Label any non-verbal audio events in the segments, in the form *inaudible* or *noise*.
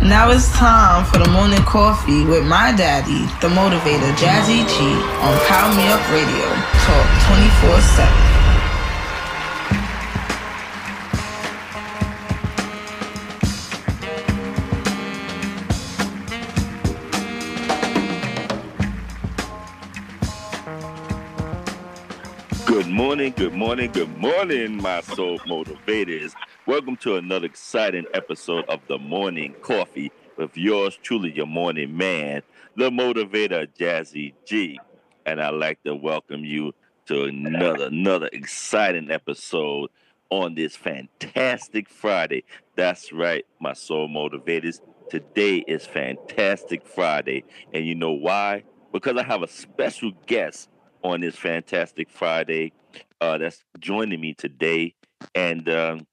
Now it's time for the morning coffee with my daddy, the motivator, Jazzy G, on Power Me Up Radio. Talk 24 7. Good morning, good morning, good morning, my soul motivators. Welcome to another exciting episode of the Morning Coffee with yours truly, your morning man, the motivator, Jazzy G. And I'd like to welcome you to another, another exciting episode on this fantastic Friday. That's right, my soul motivators. Today is Fantastic Friday. And you know why? Because I have a special guest on this fantastic Friday uh, that's joining me today. And um,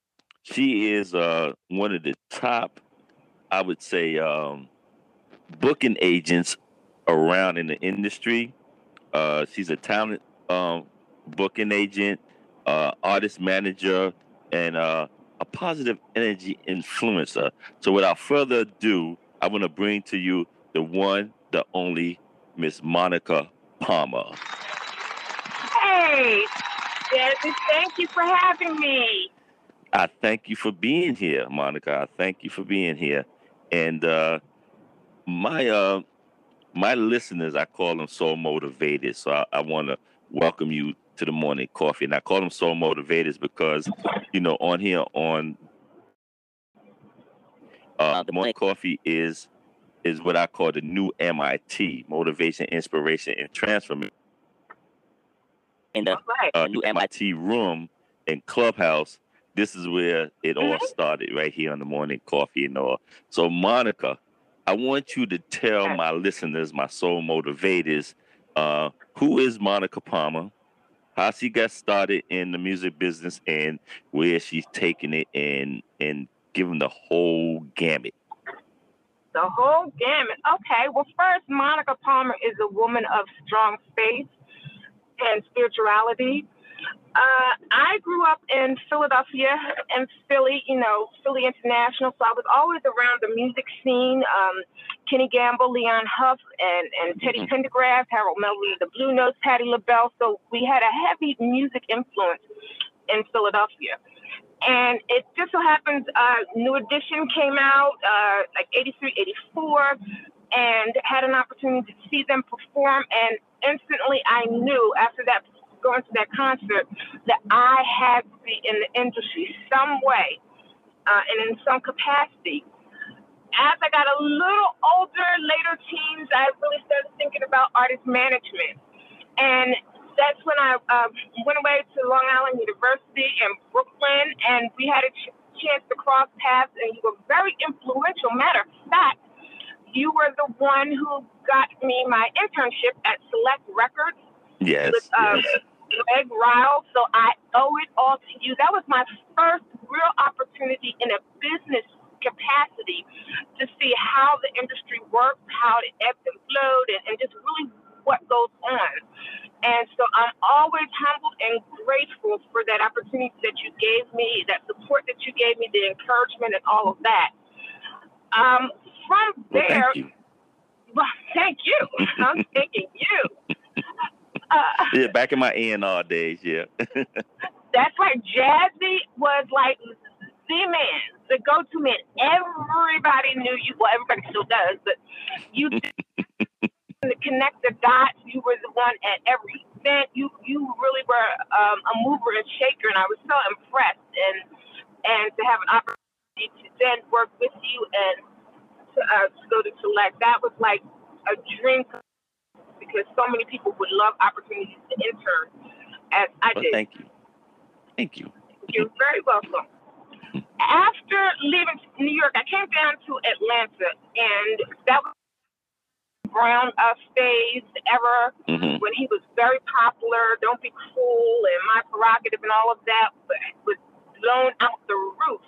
she is uh, one of the top, I would say, um, booking agents around in the industry. Uh, she's a talent um, booking agent, uh, artist manager, and uh, a positive energy influencer. So, without further ado, I want to bring to you the one, the only Miss Monica Palmer. Hey, Jazzy, thank you for having me. I thank you for being here, Monica. I thank you for being here. And uh, my uh, my listeners, I call them soul motivated. So I, I want to welcome you to the morning coffee. And I call them soul motivators because, you know, on here on uh, the morning coffee is is what I call the new MIT, motivation, inspiration, and transformation. In the uh, new MIT room and Clubhouse, this is where it all started, right here on the morning coffee and all. So, Monica, I want you to tell my listeners, my soul motivators, uh, who is Monica Palmer, how she got started in the music business, and where she's taking it and and giving the whole gamut. The whole gamut. Okay, well, first, Monica Palmer is a woman of strong faith and spirituality. Uh, I grew up in Philadelphia and Philly, you know, Philly International, so I was always around the music scene. Um, Kenny Gamble, Leon Huff, and, and Teddy Mhm. Pendergrass, Harold Melvin, the Blue Notes, Patti LaBelle. So we had a heavy music influence in Philadelphia. And it just so happens, uh, New Edition came out uh, like 83, 84, and had an opportunity to see them perform. And instantly, I knew after that, going to that concert, that I had to be in the industry some way uh, and in some capacity. As I got a little older, later teens, I really started thinking about artist management. And that's when I um, went away to Long Island University in Brooklyn, and we had a ch- chance to cross paths, and you were very influential. Matter of fact, you were the one who got me my internship at Select Records Yes, with um, yes. Greg Ryle. So I owe it all to you. That was my first real opportunity in a business capacity to see how the industry works, how it ebbs and flowed, and, and just really what goes on. And so I'm always humbled and grateful for that opportunity that you gave me, that support that you gave me, the encouragement, and all of that. Um, from Well, there, thank you. *laughs* well, thank you. I'm thanking you. Uh, *laughs* Yeah, back in my A&R days, yeah. *laughs* That's right. Jazzy was like the man, the go-to man. Everybody knew you. Well, everybody still does, but you *laughs* to connect the dots. You were the one at every event. You you really were um, a mover and shaker, and I was so impressed. And and to have an opportunity to then work with you and to, uh, to go to select, that was like a dream because so many people would love opportunities to intern as I well, did. thank you. Thank you. You're very welcome. After leaving New York, I came down to Atlanta, and that was Brown uh, phase ever hmm when he was very popular. Don't be cruel and my prerogative and all of that was blown out the roof.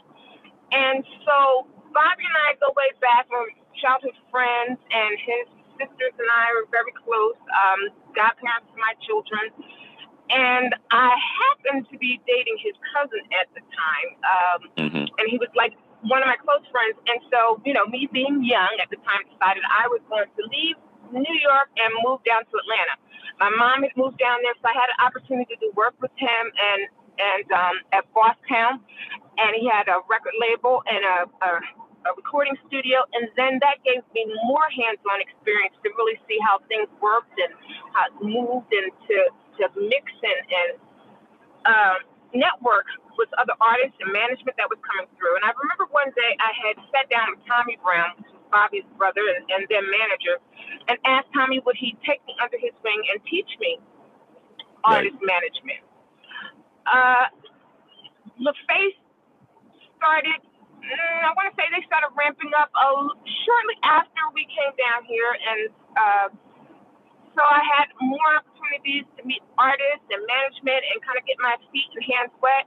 And so Bobby and I go way back. We're childhood friends, and his sisters and I are very close. Um, godparents to my children. And I happened to be dating his cousin at the time. Um, hmm and he was like one of my close friends. And so, you know, me being young at the time decided I was going to leave New York and move down to Atlanta. My mom had moved down there, so I had an opportunity to work with him and and um, at Bosstown, and he had a record label and a, a a recording studio, and then that gave me more hands-on experience to really see how things worked and how it moved and to, to mix and, and um, network with other artists and management that was coming through. And I remember one day I had sat down with Tommy Brown, Bobby's brother and, and their manager, and asked Tommy would he take me under his wing and teach me artist right. management. Uh, LaFace started I want to say they started ramping up uh, shortly after we came down here, and uh, so I had more opportunities to meet artists and management and kind of get my feet and hands wet.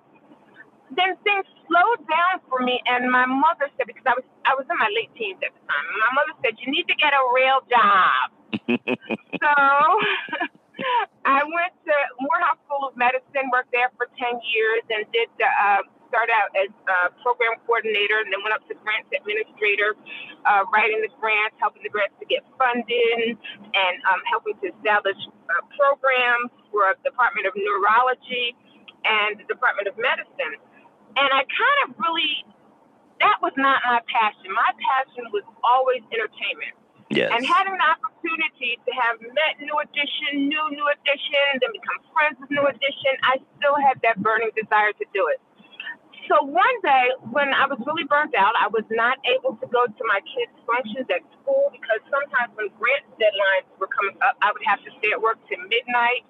Then things slowed down for me, and my mother said because I was I was in my late teens at the time. My mother said you need to get a real job. *laughs* so *laughs* I went to Morehouse School of Medicine, worked there for ten years, and did the. Uh, started out as a program coordinator and then went up to grants administrator, uh, writing the grants, helping the grants to get funding, and um, helping to establish uh, programs for the Department of Neurology and the Department of Medicine. And I kind of really, that was not my passion. My passion was always entertainment. Yes. And having the opportunity to have met New Edition, new New Edition, then become friends with New Edition, I still had that burning desire to do it. So one day when I was really burnt out, I was not able to go to my kids' functions at school because sometimes when grant deadlines were coming up, I would have to stay at work till midnight.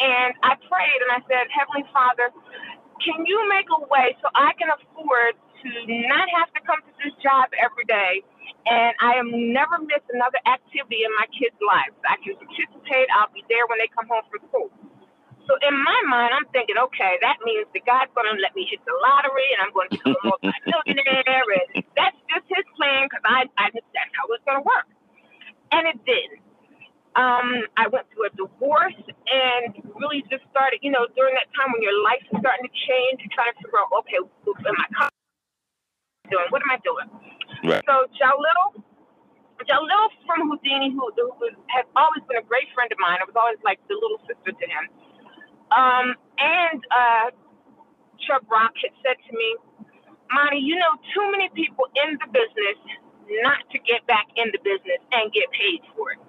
And I prayed and I said, Heavenly Father, can you make a way so I can afford to not have to come to this job every day and I am never miss another activity in my kids' lives. I can participate. I'll be there when they come home from school. So in my mind, I'm thinking, okay, that means that God's going to let me hit the lottery and I'm going to become a multi-millionaire. and that's just his plan because I, I that's how it's going to work. And it did. Um, I went through a divorce and really just started, you know, during that time when your life is starting to change, you're trying to figure out, okay, what am I doing? What am I doing? Right. So Jalil, Jalil from Whodini, who, who has always been a great friend of mine, I was always like the little sister to him um, and uh, Chubb Rock had said to me, Monty, you know too many people in the business not to get back in the business and get paid for it.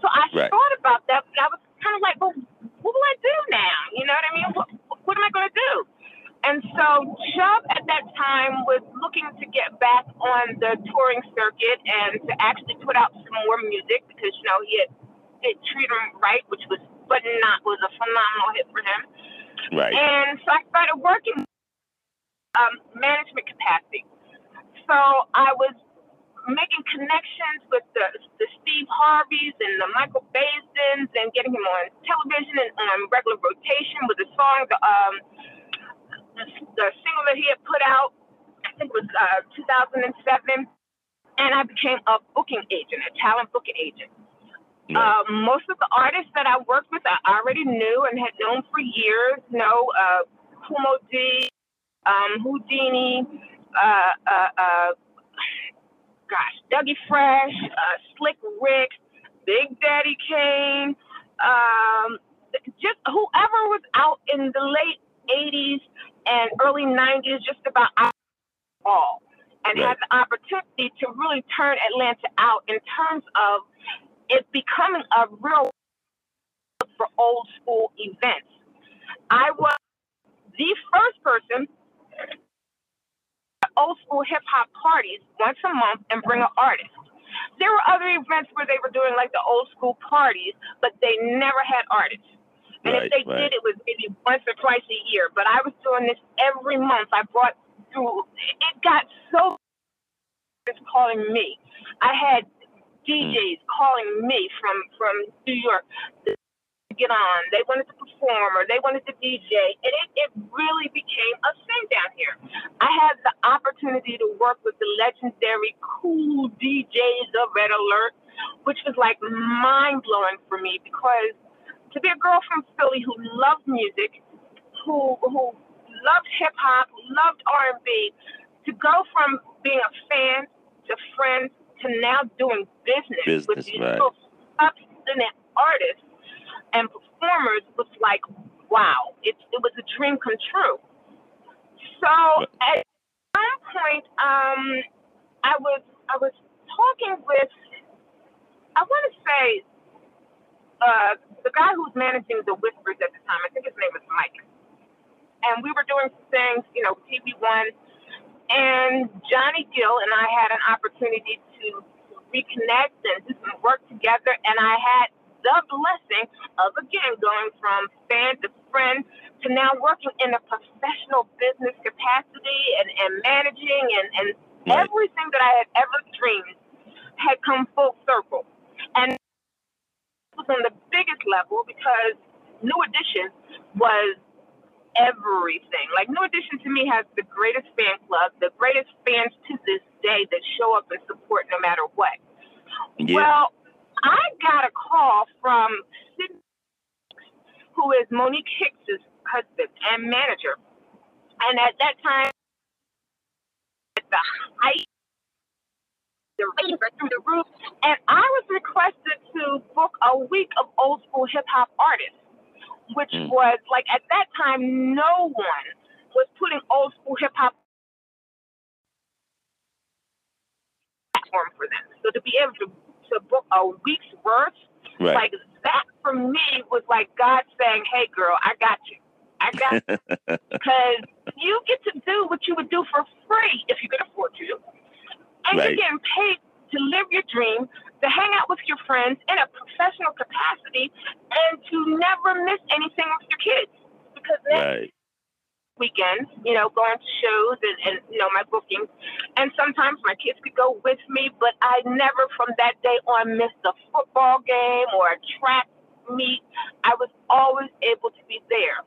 So I right. thought about that, but I was kind of like, well, what will I do now? You know what I mean? What, what am I going to do? And so Chubb at that time was looking to get back on the touring circuit and to actually put out some more music because, you know, he had it treated him right, which was but not was a phenomenal hit for him. Right. And so I started working um, management capacity. So I was making connections with the, the Steve Harveys and the Michael Baisdens and getting him on television and on regular rotation with the song, the, um, the, the single that he had put out, I think it was uh, 2007. And I became a booking agent, a talent booking agent. Uh, most of the artists that I worked with, I already knew and had known for years. You know, uh, Moe Dee, um, Whodini, uh, uh, uh, gosh, Dougie Fresh, uh, Slick Rick, Big Daddy Kane, um, just whoever was out in the late 80s and early 90s, just about all, and right. had the opportunity to really turn Atlanta out in terms of it's becoming a real for old school events. I was the first person at old school hip hop parties once a month and bring an artist. There were other events where they were doing like the old school parties, but they never had artists. And right, if they right. did, it was maybe once or twice a year. But I was doing this every month. I brought through. It got so it's calling me. I had Mm. DJs calling me from from New York to get on. They wanted to perform or they wanted to DJ, and it, it really became a thing down here. I had the opportunity to work with the legendary cool DJs of Red Alert, which was like mind blowing for me because to be a girl from Philly who loved music, who who loved hip hop, loved R and B, to to go from being a fan to friends to now doing business, Business, with these right. obstinate artists and performers was like, wow, it, it was a dream come true. So at some point, um, I was I was talking with I want to say uh, the guy who was managing the Whispers at the time. I think his name was Mike, and we were doing things, you know, TV One, and Johnny Gill and I had an opportunity to reconnect and do some work together, and I had the blessing of again going from fan to friend to now working in a professional business capacity and, and managing and, and Right. everything that I had ever dreamed had come full circle. And it was on the biggest level because New Edition was everything. Like New Edition to me has the greatest fan club, the greatest fans to this day that show up and support no matter what. Yeah. Well, I got a call from Sidney, who is Mo'Nique Hicks's husband and manager. And at that time, at the height, the ratings were through the roof. And I was requested to book a week of old school hip hop artists, which Mm. was like at that time, no one was putting old school hip hop platform for them. So to be able to, to book a week's worth, right. like that for me was like God saying, "Hey, girl, I got you. I got you." *laughs* because you get to do what you would do for free if you could afford to, and Right. you're getting paid to live your dream, to hang out with your friends in a professional capacity, and to never miss anything with your kids. Because right. weekends, you know, going to shows and, and you know my bookings, and sometimes my kids could go with me, but I never from that day on missed a football game or a track meet. I was always able to be there.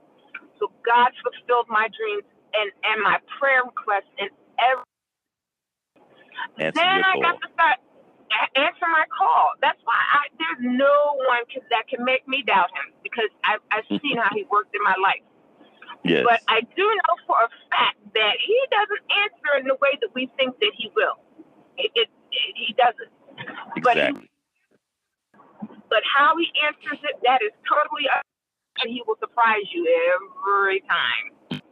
So God fulfilled my dreams and and my prayer requests and every. Answer then I got to start answer my call. That's why I, there's no one can, that can make me doubt him because I, I've *laughs* seen how he worked in my life. Yes. But I do know for a fact that he doesn't answer in the way that we think that he will. It, it, it, he doesn't. But, he, exactly. but how he answers it, that is totally up, and he will surprise you every time. *laughs*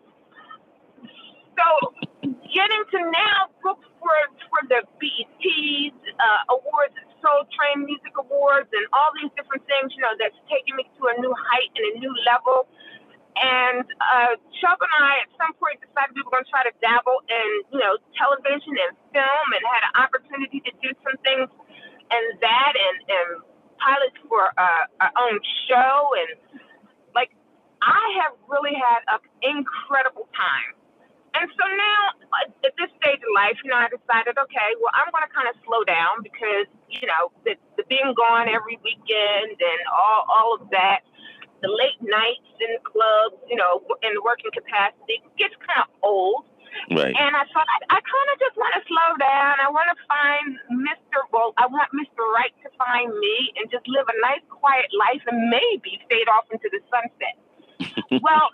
So, getting to now book for for the BETs uh, awards, Music Awards, and all these different things, you know, that's taking me to a new height and a new level. And uh, Chuck and I, at some point, decided we were going to try to dabble in, you know, television and film, and had an opportunity to do some things and that, and and pilots for uh, our own show, and like I have really had an incredible time. And so now, uh, at this stage of life, you know, I decided, okay, well, I'm going to kind of slow down because, you know, being gone every weekend and all, all of that, the late nights in the clubs, you know, in the working capacity gets kind of old. Right. And I thought, I, I kind of just want to slow down. I want to find Mr. Well, I want Mr. Right to find me and just live a nice, quiet life and maybe fade off into the sunset. *laughs* well,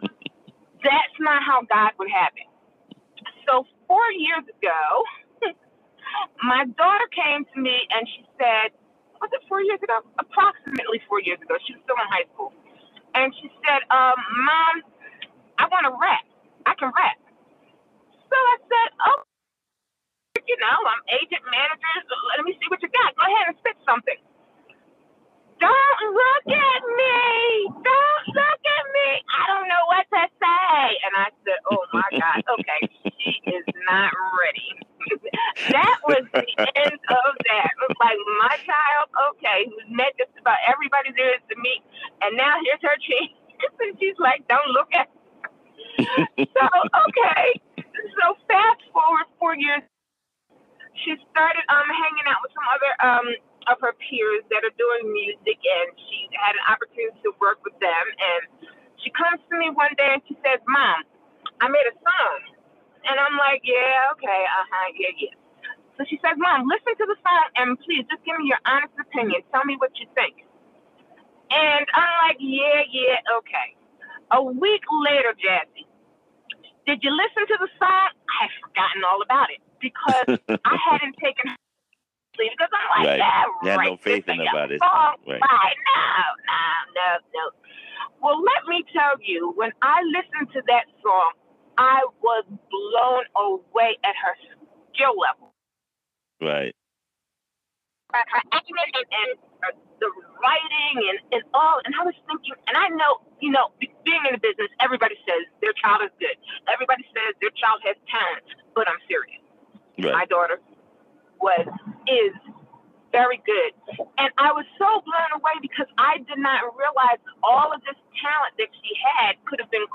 that's not how God would have it. So four years ago, *laughs* my daughter came to me and she said, was it four years ago? Approximately four years ago. She was still in high school. And she said, um, Mom, I want to rap. I can rap. So I said, oh, you know, I'm agent manager. Let me see what you got. Go ahead and spit something. Don't look at me. Don't look at me. I don't know what to say. And I said, oh my God. Okay, she is not ready. *laughs* that was the end of that. It was like my child, okay, who's met just about everybody there is to meet, and now here's her *laughs* cheek. and she's like, don't look at *laughs* so okay. So fast forward four years, she started um hanging out with some other um of her peers that are doing music, and she had an opportunity to work with them. And she comes to me one day and she says, "Mom, I made a song," and I'm like, "Yeah, okay, uh huh, yeah, yeah." So she says, "Mom, listen to the song and please just give me your honest opinion. Tell me what you think." And I'm like, "Yeah, yeah, okay." A week later, Jazzy, Did you listen to the song? I had forgotten all about it because *laughs* I hadn't taken her because I'm like, Right. yeah, You had right. no faith in about it. song. Right. Right. No, no, no, no. Well, let me tell you, when I listened to that song, I was blown away at her skill level. Right. her, acumen and, and the writing and, and all. And I was thinking, and I know, you know, being in the business, everybody says their child is good. Everybody says their child has talent, but I'm serious. My daughter was, is very good. And I was so blown away because I did not realize all of this talent that she had could have been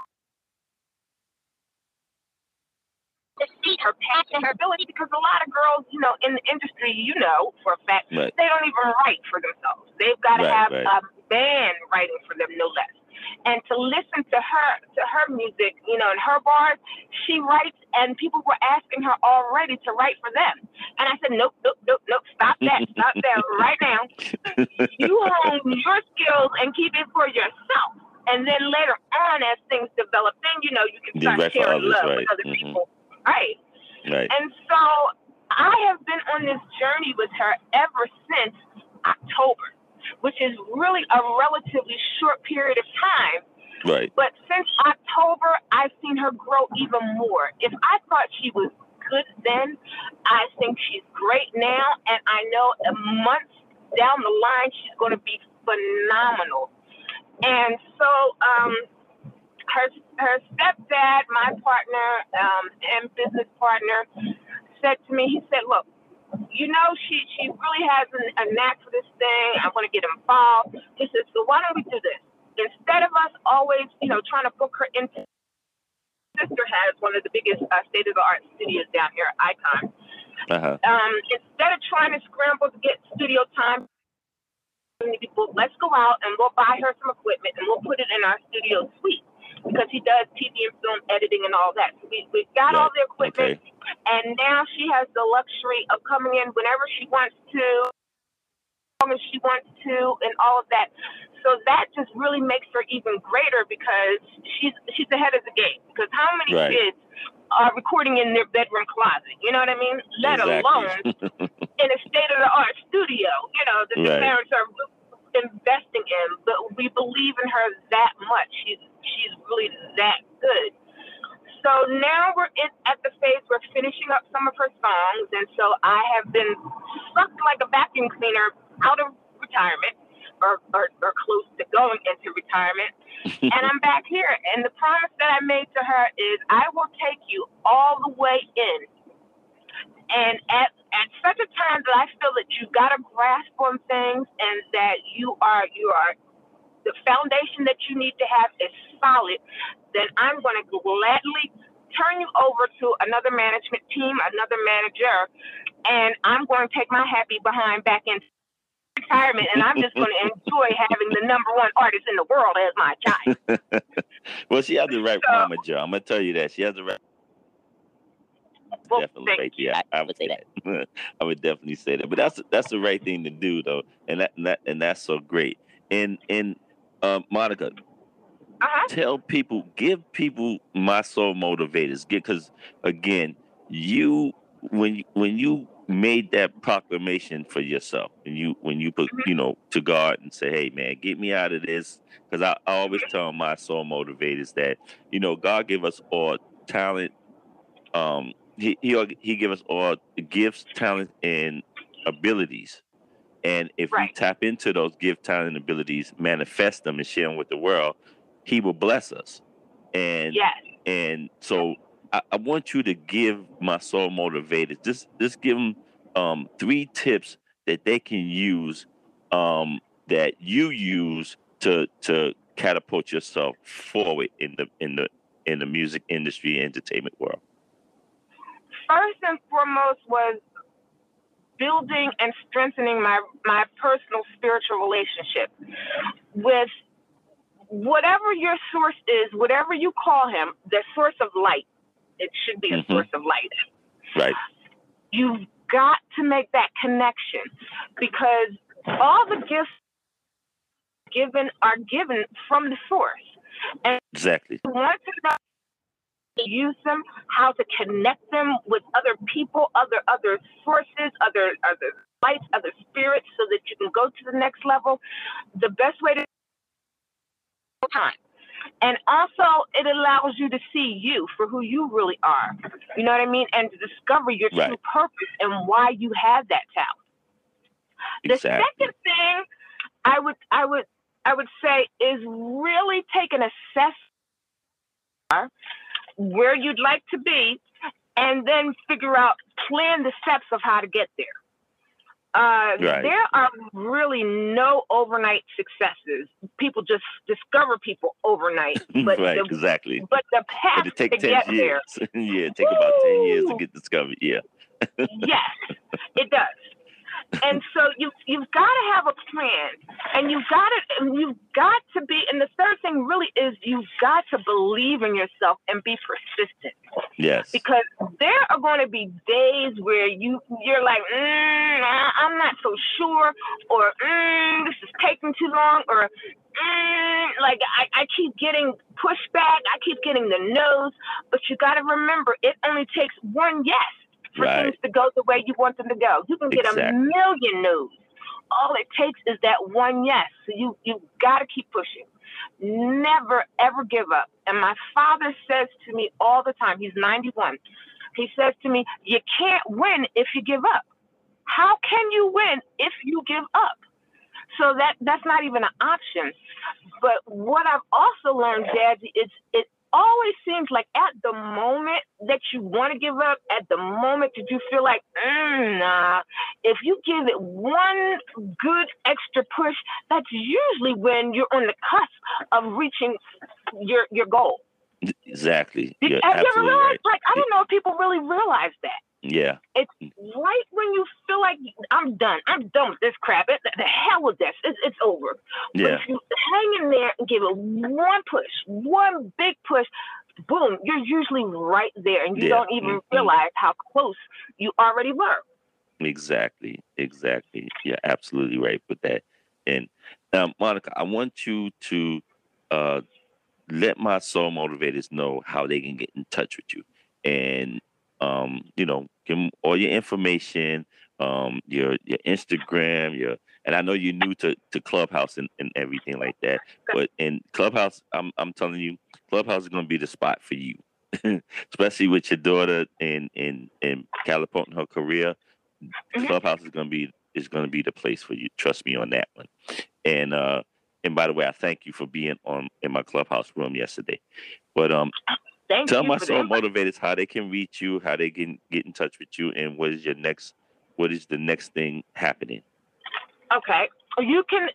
to see her passion, her ability, because a lot of girls, you know, in the industry, you know, for a fact, Right. they don't even write for themselves. They've got to Right, have right. a band writing for them, no less. And to listen to her, to her music, you know, and her bars, she writes, and people were asking her already to write for them. And I said, nope, nope, nope, nope, stop that, stop that right now. You hone your skills and keep it for yourself. And then later on, as things develop, then you know you can start sharing others, love right. with other Mhm. people, right? Right. And so I have been on this journey with her ever since October, which is really a relatively short period of time. Right. But since October, I've seen her grow even more. If I thought she was good then, I think she's great now. And I know a month down the line, she's going to be phenomenal. And so, um, her her stepdad, my partner um, and business partner, said to me, he said, "Look, you know, she she really has a, a knack for this thing. I want to get involved." He said, "So why don't we do this? Instead of us always, you know, trying to book her into." Sister has one of the biggest uh, state of the art studios down here, Icon. Uh huh. Um, instead of trying to scramble to get studio time, people, let's go out and we'll buy her some equipment and we'll put it in our studio suite because he does TV and film editing and all that. So we we got all the equipment, Okay. and now she has the luxury of coming in whenever she wants to, as long as she wants to, and all of that. So that just really makes her even greater because she's she's ahead of the game. Because how many Right. kids are recording in their bedroom closet? You know what I mean? Let alone *laughs* in a state of the art studio, you know, that the Right. parents are investing in. But we believe in her that much. She's she's really that good. So now we're in, at the phase we're finishing up some of her songs, and so I have been sucked like a vacuum cleaner out of retirement, or or, or close to going into retirement, *laughs* and I'm back here. And the promise that I made to her is I will take you all the way in. And at, at such a time that I feel that you've got a grasp on things and that you are you are the foundation that you need to have is solid, then I'm going to gladly turn you over to another management team, another manager, and I'm going to take my happy behind back into retirement, and I'm just going to enjoy having the number one artist in the world as my child. *laughs* well, she has the right So- mama, Joe. I'm gonna tell you that she has the right. Well, definitely right there. I, would say that. *laughs* I would definitely say that. But that's that's the right thing to do, though, and that and, that, and that's so great. And and um, Monica, Uh-huh. tell people, give people my soul motivators, because again, you when you, when you made that proclamation for yourself, and you when you put Mhm. you know to God and say, hey man, get me out of this, because I, I always tell my soul motivators that you know God give us all talent. Um, he he he give us all gifts, talents, and abilities. And if we tap into those gift, talent, and abilities, manifest them, and share them with the world, He will bless us. And Yes. and so I, I want you to give my soul motivators just just give them um, three tips that they can use um, that you use to to catapult yourself forward in the in the in the music industry entertainment world. First and foremost was building and strengthening my my personal spiritual relationship with whatever your source is, whatever you call him, the source of light. It should be a Mhm. source of light. Right. You've got to make that connection because all the gifts given are given from the source. Exactly. You want to know to use them, how to connect them with other people, other other sources, other other lights, other spirits, so that you can go to the next level. The best way to time. And also, it allows you to see you for who you really are. You know what I mean? And to discover your Right. true purpose and why you have that talent. The Exactly. second thing I would I would I would say is really take an assess where you'd like to be and then figure out plan the steps of how to get there. Uh, Right. There are really no overnight successes. People just discover people overnight, *laughs* but right, the, exactly. but the path But it to takes get 10 there *laughs* yeah, it take about 10 years to get discovered. Yeah. *laughs* yes, it does. And so you you've got to have a plan, and you've got to you've got to be. And the third thing really is you've got to believe in yourself and be persistent Yes. because there are going to be days where you you're like, mm, I'm not so sure, or mm, this is taking too long, or mm, like I, I keep getting pushback, I keep getting the no's. But you got to remember, it only takes one yes for Right. things to go the way you want them to go. You can get a million no's. All it takes is that one yes. So you you got to keep pushing. Never ever give up. And my father says to me all the time. He's 91. He says to me, "You can't win if you give up. How can you win if you give up?" So that that's not even an option. But what I've also learned, Daddy, is it always seems like at the moment that you want to give up, at the moment that you feel like, mm, nah, if you give it one good extra push, that's usually when you're on the cusp of reaching your your goal. Exactly. Did- have you ever realized? right. Like, I don't know if people really realize that. Yeah. It's right when you feel like I'm done. I'm done with this crap. It, the hell with this. It's, it's over. But Yeah. if you hang in there and give it one push, one big push, boom, you're usually right there, and you Yeah. don't even Mhm. realize how close you already were. Exactly. Exactly. You're absolutely right with that. And um, Monica, I want you to uh, let my soul motivators know how they can get in touch with you, and um, you know, give them all your information, um, your your Instagram, your and I know you're new to, to Clubhouse and, and everything like that. But in Clubhouse, I'm I'm telling you, Clubhouse is gonna be the spot for you. *laughs* Especially with your daughter in in in catapulting her career. Mhm. Clubhouse is gonna be is gonna be the place for you. Trust me on that one. And uh and by the way, I thank you for being on in my clubhouse room yesterday. But um Thank tell my soul motivators how they can reach you, how they can get in touch with you, and what is your next what is the next thing happening? Okay. You can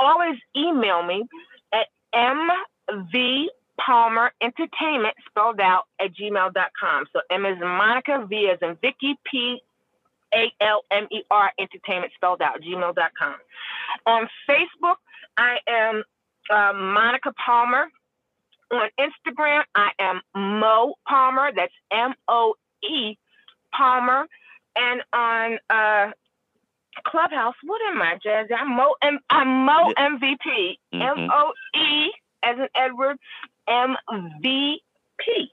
always email me at mv palmer entertainment spelled out at gmail.com. So M is Monica, V as in Vicky, P A L M E R entertainment spelled out gmail.com. On Facebook, I am uh, Monica Palmer. On Instagram, I am Mo Palmer. That's M O E Palmer. And on uh, Clubhouse, what am I, Jazzy? I'm Mo, M- I'm Mo. MVP. Mhm. M O E as in Edward, M V P.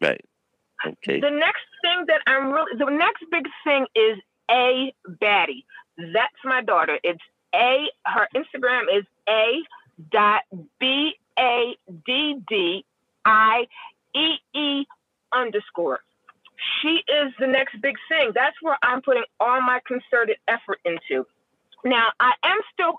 Right. Okay. The next thing that I'm really, the next big thing is A Baddie. That's my daughter. It's A, her Instagram is A dot B A D D I E E underscore. She is the next big thing. That's where I'm putting all my concerted effort into. Now, I am still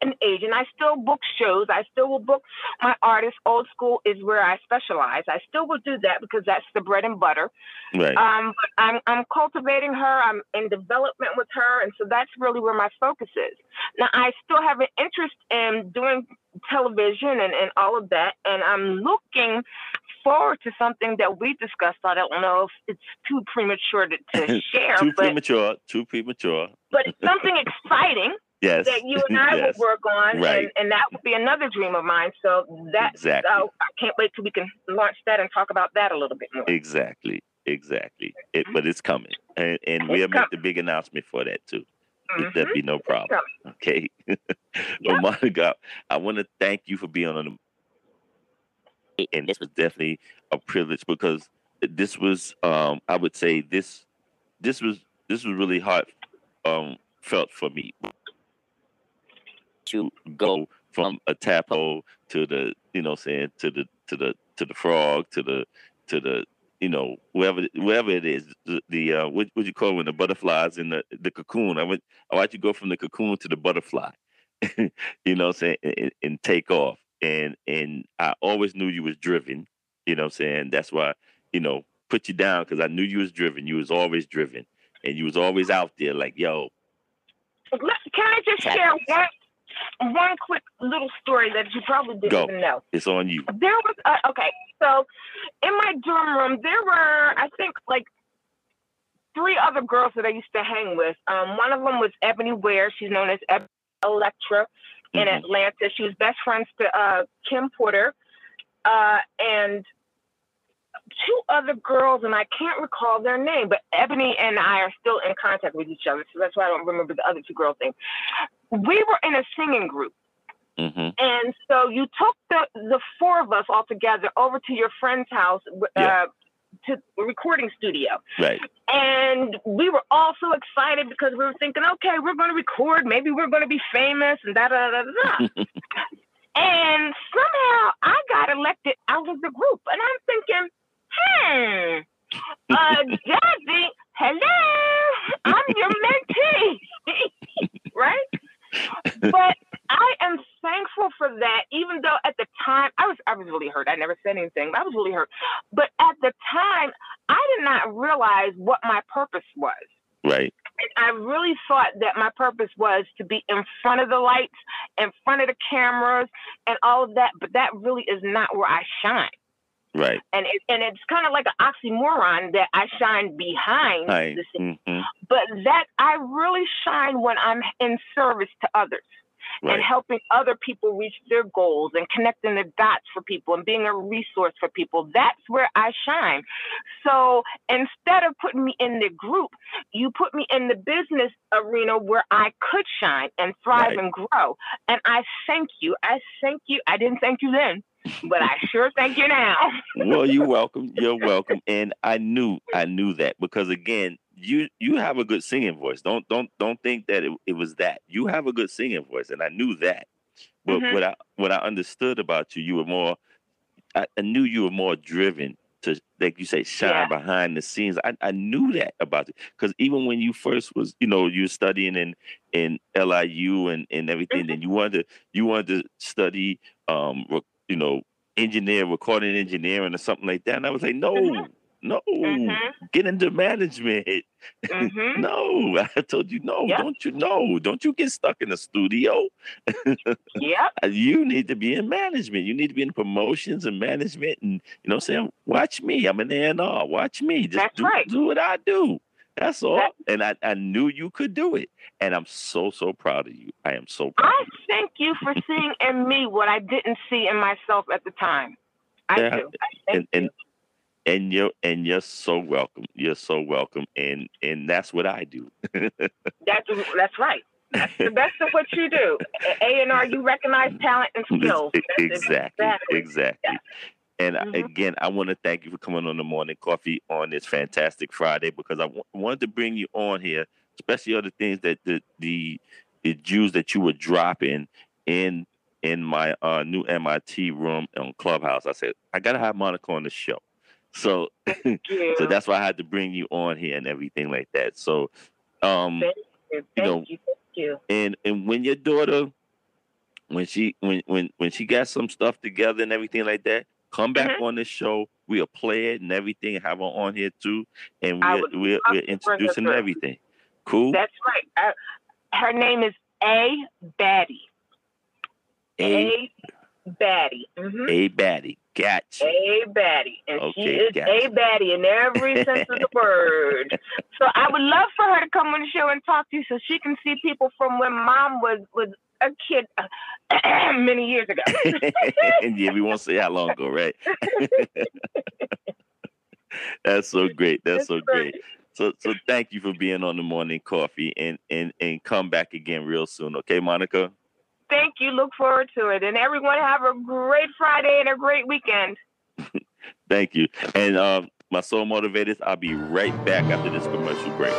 an agent. I still book shows. I still will book my artists. Old school is where I specialize. I still will do that because that's the bread and butter. Right. Um, but I'm I'm cultivating her. I'm in development with her, and so that's really where my focus is. Now, I still have an interest in doing television and, and all of that, and I'm looking forward to something that we discussed. I don't know if it's too premature to, to *laughs* share, too but premature. Too premature. but it's something exciting Yes. that you *laughs* and I yes. will work on, Right. and, and that would be another dream of mine. So that Exactly. uh, I can't wait till we can launch that and talk about that a little bit more. Exactly. Exactly. It, but it's coming, and, and It's we'll make the big announcement for that too. Mhm. That'd be no problem. Okay. *laughs* Yep. well, *laughs* Monica, I want to thank you for being on the. And this was definitely a privilege because this was um, I would say this this was this was really hard um, felt for me to go from a tapo to the you know saying to the to the to the frog to the to the you know wherever wherever it is the, the uh what what you call when the butterflies in the the cocoon. I went I want you to go from the cocoon to the butterfly *laughs* you know saying and, and take off. And and I always knew you was driven you know I'm saying? That's why you know put you down because I knew you was driven. You was always driven and you was always out there like yo. Can I just share one one quick little story that you probably didn't Go. even know. it's on you There was uh, okay, so in my dorm room there were I think like three other girls that I used to hang with. Um, one of them was Ebony Ware. She's known as Eb- Electra in Mhm. Atlanta. She was best friends to uh, Kim Porter, uh, and two other girls, and I can't recall their name, but Ebony and I are still in contact with each other, so that's why I don't remember the other two girls' names. We were in a singing group. hmm And so you took the the four of us all together over to your friend's house, uh, Yeah. to recording studio, right and we were all so excited because we were thinking, okay, we're going to record, maybe we're going to be famous, and da da da da. da. *laughs* and somehow I got elected out of the group, and I'm thinking, hmm, uh, *laughs* Jazzy, hello, I'm your mentee, right? but I am thankful for that, even though at the time I was I was really hurt. I never said anything. but I was really hurt. But at the time, I did not realize what my purpose was. right I really thought that my purpose was to be in front of the lights, in front of the cameras, and all of that. But that really is not where I shine. right And it, and it's kind of like an oxymoron that I shine behind right the scenes. hmm But that I really shine when I'm in service to others and helping other people reach their goals and connecting the dots for people and being a resource for people. That's where I shine. So instead of putting me in the group, you put me in the business arena where I could shine and thrive Right. and grow. And I thank you. I thank you. I didn't thank you then, but I sure thank you now. well, you're *laughs* welcome. You're welcome. And I knew, I knew that because again, you you have a good singing voice. Don't don't don't think that it, it was that. You have a good singing voice, and I knew that. But Mhm. what I what I understood about you, you were more. I, I knew you were more driven to, like you say, shine Yeah. behind the scenes. I, I knew that about you because even when you first was, you know, you were studying in in LIU and and everything, then you wanted to you wanted to study, um, you know, engineer, recording engineering or something like that. And I was like, no, Mhm. No, Mhm. get into management. Mhm. *laughs* No, I told you no. Yep. Don't you know? Don't you get stuck in the studio. Yep. *laughs* You need to be in management. You need to be in promotions and management. And you know, what I'm saying, watch me. I'm an A and R. Watch me. Just That's do, right. do what I do. That's all. That- and I, I knew you could do it. And I'm so so proud of you. I am so proud. I thank you for seeing in me what I didn't see in myself at the time. I Yeah, do. I and and and you're and you're so welcome. You're so welcome. And and that's what I do. *laughs* That's that's right. That's the best of what you do. A and R, you recognize talent and *laughs* skills. That's exactly, exactly. exactly. And I- Mhm. again, I want to thank you for coming on the morning coffee on this fantastic Friday because I wanted to bring you on here, especially other things that the the the Jews that you were dropping in in my uh, new MIT room on Clubhouse. I said I gotta have Monica on the show, so *laughs* so that's why I had to bring you on here and everything like that. So, um, Thank you. Thank know, you. Thank you. and and when your daughter when she when when when she got some stuff together and everything like that come back Mhm. on this show we'll play it and everything have her on here too and we're we're, we're to bring her introducing everything cool That's right. Uh, her name is A Baddie. a A Baddie. Mm-hmm. a baddie gotcha A Baddie. And she is gotcha. A Baddie in every sense of the *laughs* word. So I would love for her to come on the show and talk to you so she can see people from when mom was was a kid uh, *clears throat* many years ago. and *laughs* yeah we won't say how long ago right *laughs* that's so great that's so great so so thank you for being on the morning coffee and and and come back again real soon okay monica Thank you. Look forward to it. And everyone have a great Friday and a great weekend. *laughs* Thank you. And um, my soul motivators, I'll be right back after this commercial break.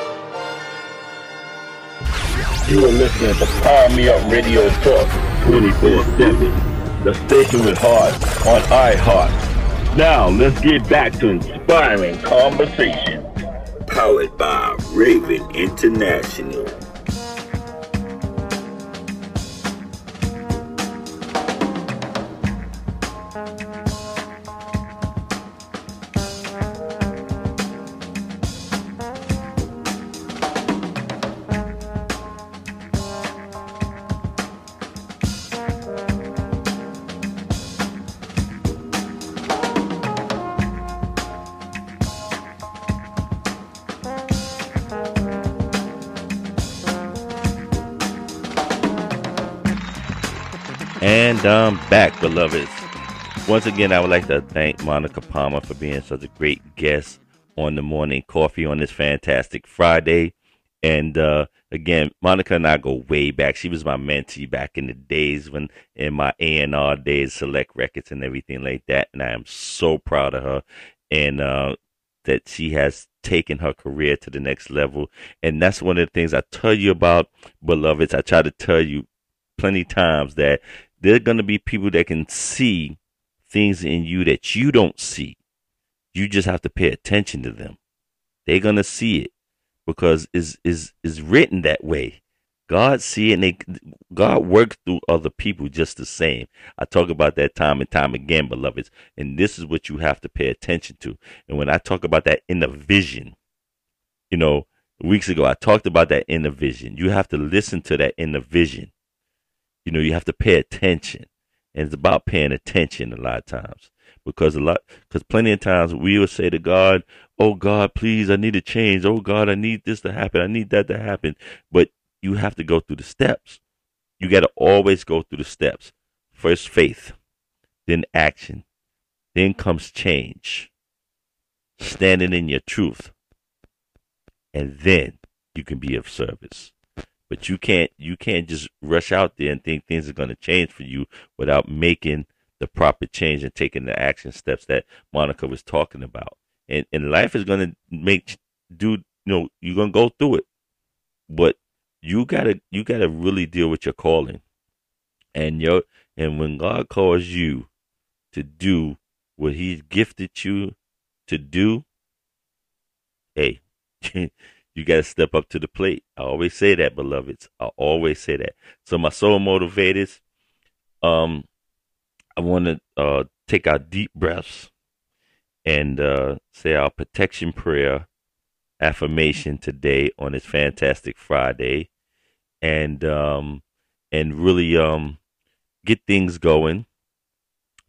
You are listening to Power Me Up Radio Talk 24-7. The station with heart on iHeart. Now, let's get back to inspiring conversation. Powered by Raven International. I'm back, beloveds. Once again, I would like to thank Monica Palmer for being such a great guest on the morning coffee on this fantastic Friday. And uh, again, Monica and I go way back. She was my mentee back in the days when in my A and R days, Select Records and everything like that. And I am so proud of her and uh, that she has taken her career to the next level. And that's one of the things I tell you about, beloveds. I try to tell you plenty times that there are going to be people that can see things in you that you don't see. You just have to pay attention to them. They're going to see it because is is is written that way. God see it and they, God works through other people just the same. I talk about that time and time again, beloveds. And this is what you have to pay attention to. And when I talk about that in the vision, you know, weeks ago I talked about that in the vision. You have to listen to that in the vision you know, you have to pay attention. And it's about paying attention a lot of times. Because a lot, because plenty of times we will say to God, Oh God, please, I need to change. Oh God, I need this to happen. I need that to happen. But you have to go through the steps. You got to always go through the steps. First faith, then action, then comes change, standing in your truth, and then you can be of service. But you can't you can't just rush out there and think things are going to change for you without making the proper change and taking the action steps that Monica was talking about. And and life is going to make do you know you're going to go through it. But you got to you got to really deal with your calling. And your and when God calls you to do what he's gifted you to do, hey, *laughs* you got to step up to the plate. I always say that, beloveds. I always say that. So my soul motivators, um, I want to uh, take our deep breaths and uh, say our protection prayer affirmation today on this fantastic Friday, and um, and really um, get things going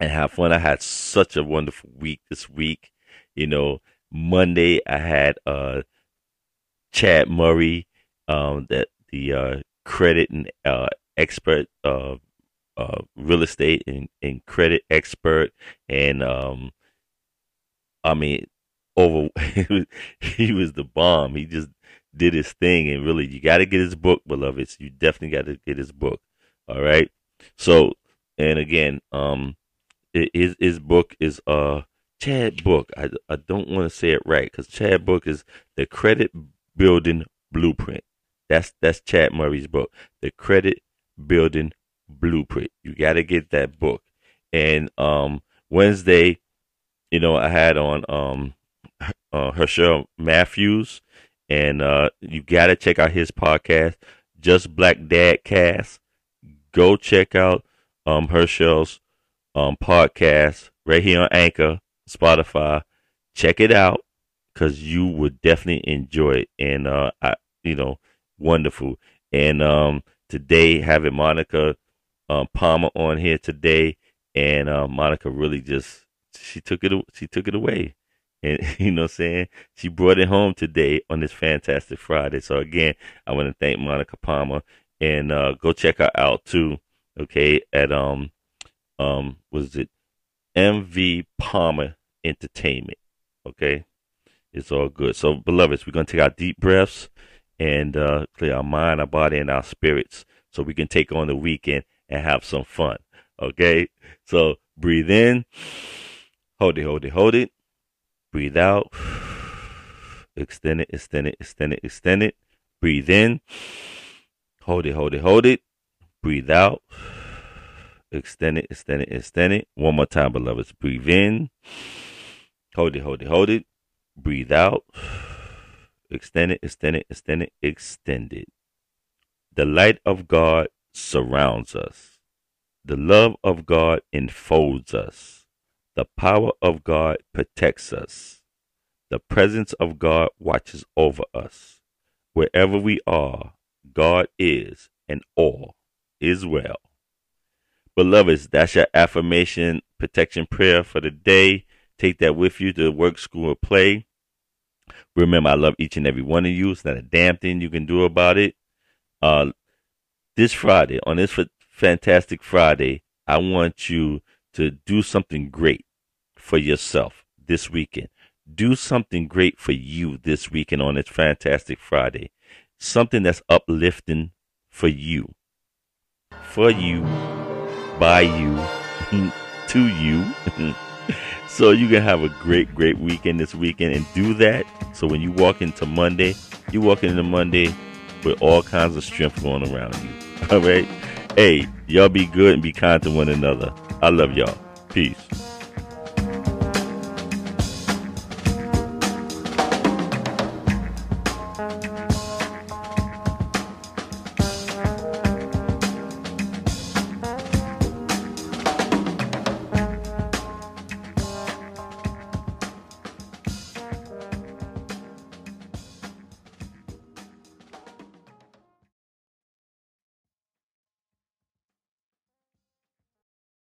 and have fun. I had such a wonderful week this week. You know, Monday I had uh Chad Murray, um, that the uh, credit and uh, expert, uh, uh, real estate and, and credit expert, and um, I mean, over *laughs* he was the bomb. He just did his thing, and really, you got to get his book, beloveds. You definitely got to get his book. All right. So, and again, um, his his book is uh Chad Book. I I don't want to say it right because Chad Book is the credit Building Blueprint. That's that's Chad Murray's book, The Credit Building Blueprint. You got to get that book. And um, Wednesday, you know, I had on um, uh, Herschel Matthews, and uh, you got to check out his podcast, Just Black Dad Cast. Go check out um, Herschel's um, podcast right here on Anchor, Spotify. Check it out because you would definitely enjoy it. And uh, I, you know, wonderful. And um, today having Monica um, Palmer on here today, and uh, Monica really just she took it she took it away. And *laughs* you know what I'm saying? She brought it home today on this fantastic Friday. So again, I want to thank Monica Palmer and uh, go check her out too. Okay, at um um was it MV Palmer Entertainment. Okay, it's all good. So, beloveds, we're going to take our deep breaths and uh, clear our mind, our body, and our spirits so we can take on the weekend and have some fun. Okay? So, breathe in, Hold it, hold it, hold it. Breathe out. Extend it, extend it, extend it, extend it. Breathe in. Hold it, hold it, hold it. Breathe out. Extend it, extend it, extend it. One more time, beloveds. Breathe in. Hold it, hold it, hold it. Breathe out. Extend it, extend it, extend it, extend it. The light of God surrounds us. The love of God enfolds us. The power of God protects us. The presence of God watches over us. Wherever we are, God is, and all is well. Beloveds, that's your affirmation protection prayer for the day. Take that with you to work, school, or play. Remember, I love each and every one of you. It's not a damn thing you can do about it. Uh, this Friday, on this fantastic Friday, I want you to do something great for yourself this weekend. Do something great for you this weekend on this fantastic Friday. Something that's uplifting for you. For you, by you, *laughs* to you. *laughs* *laughs* so you can have a great, great weekend this weekend and do that. So when you walk into Monday, you walk into Monday with all kinds of strength going around you. *laughs* All right. Hey, y'all be good and be kind to one another. I love y'all. Peace.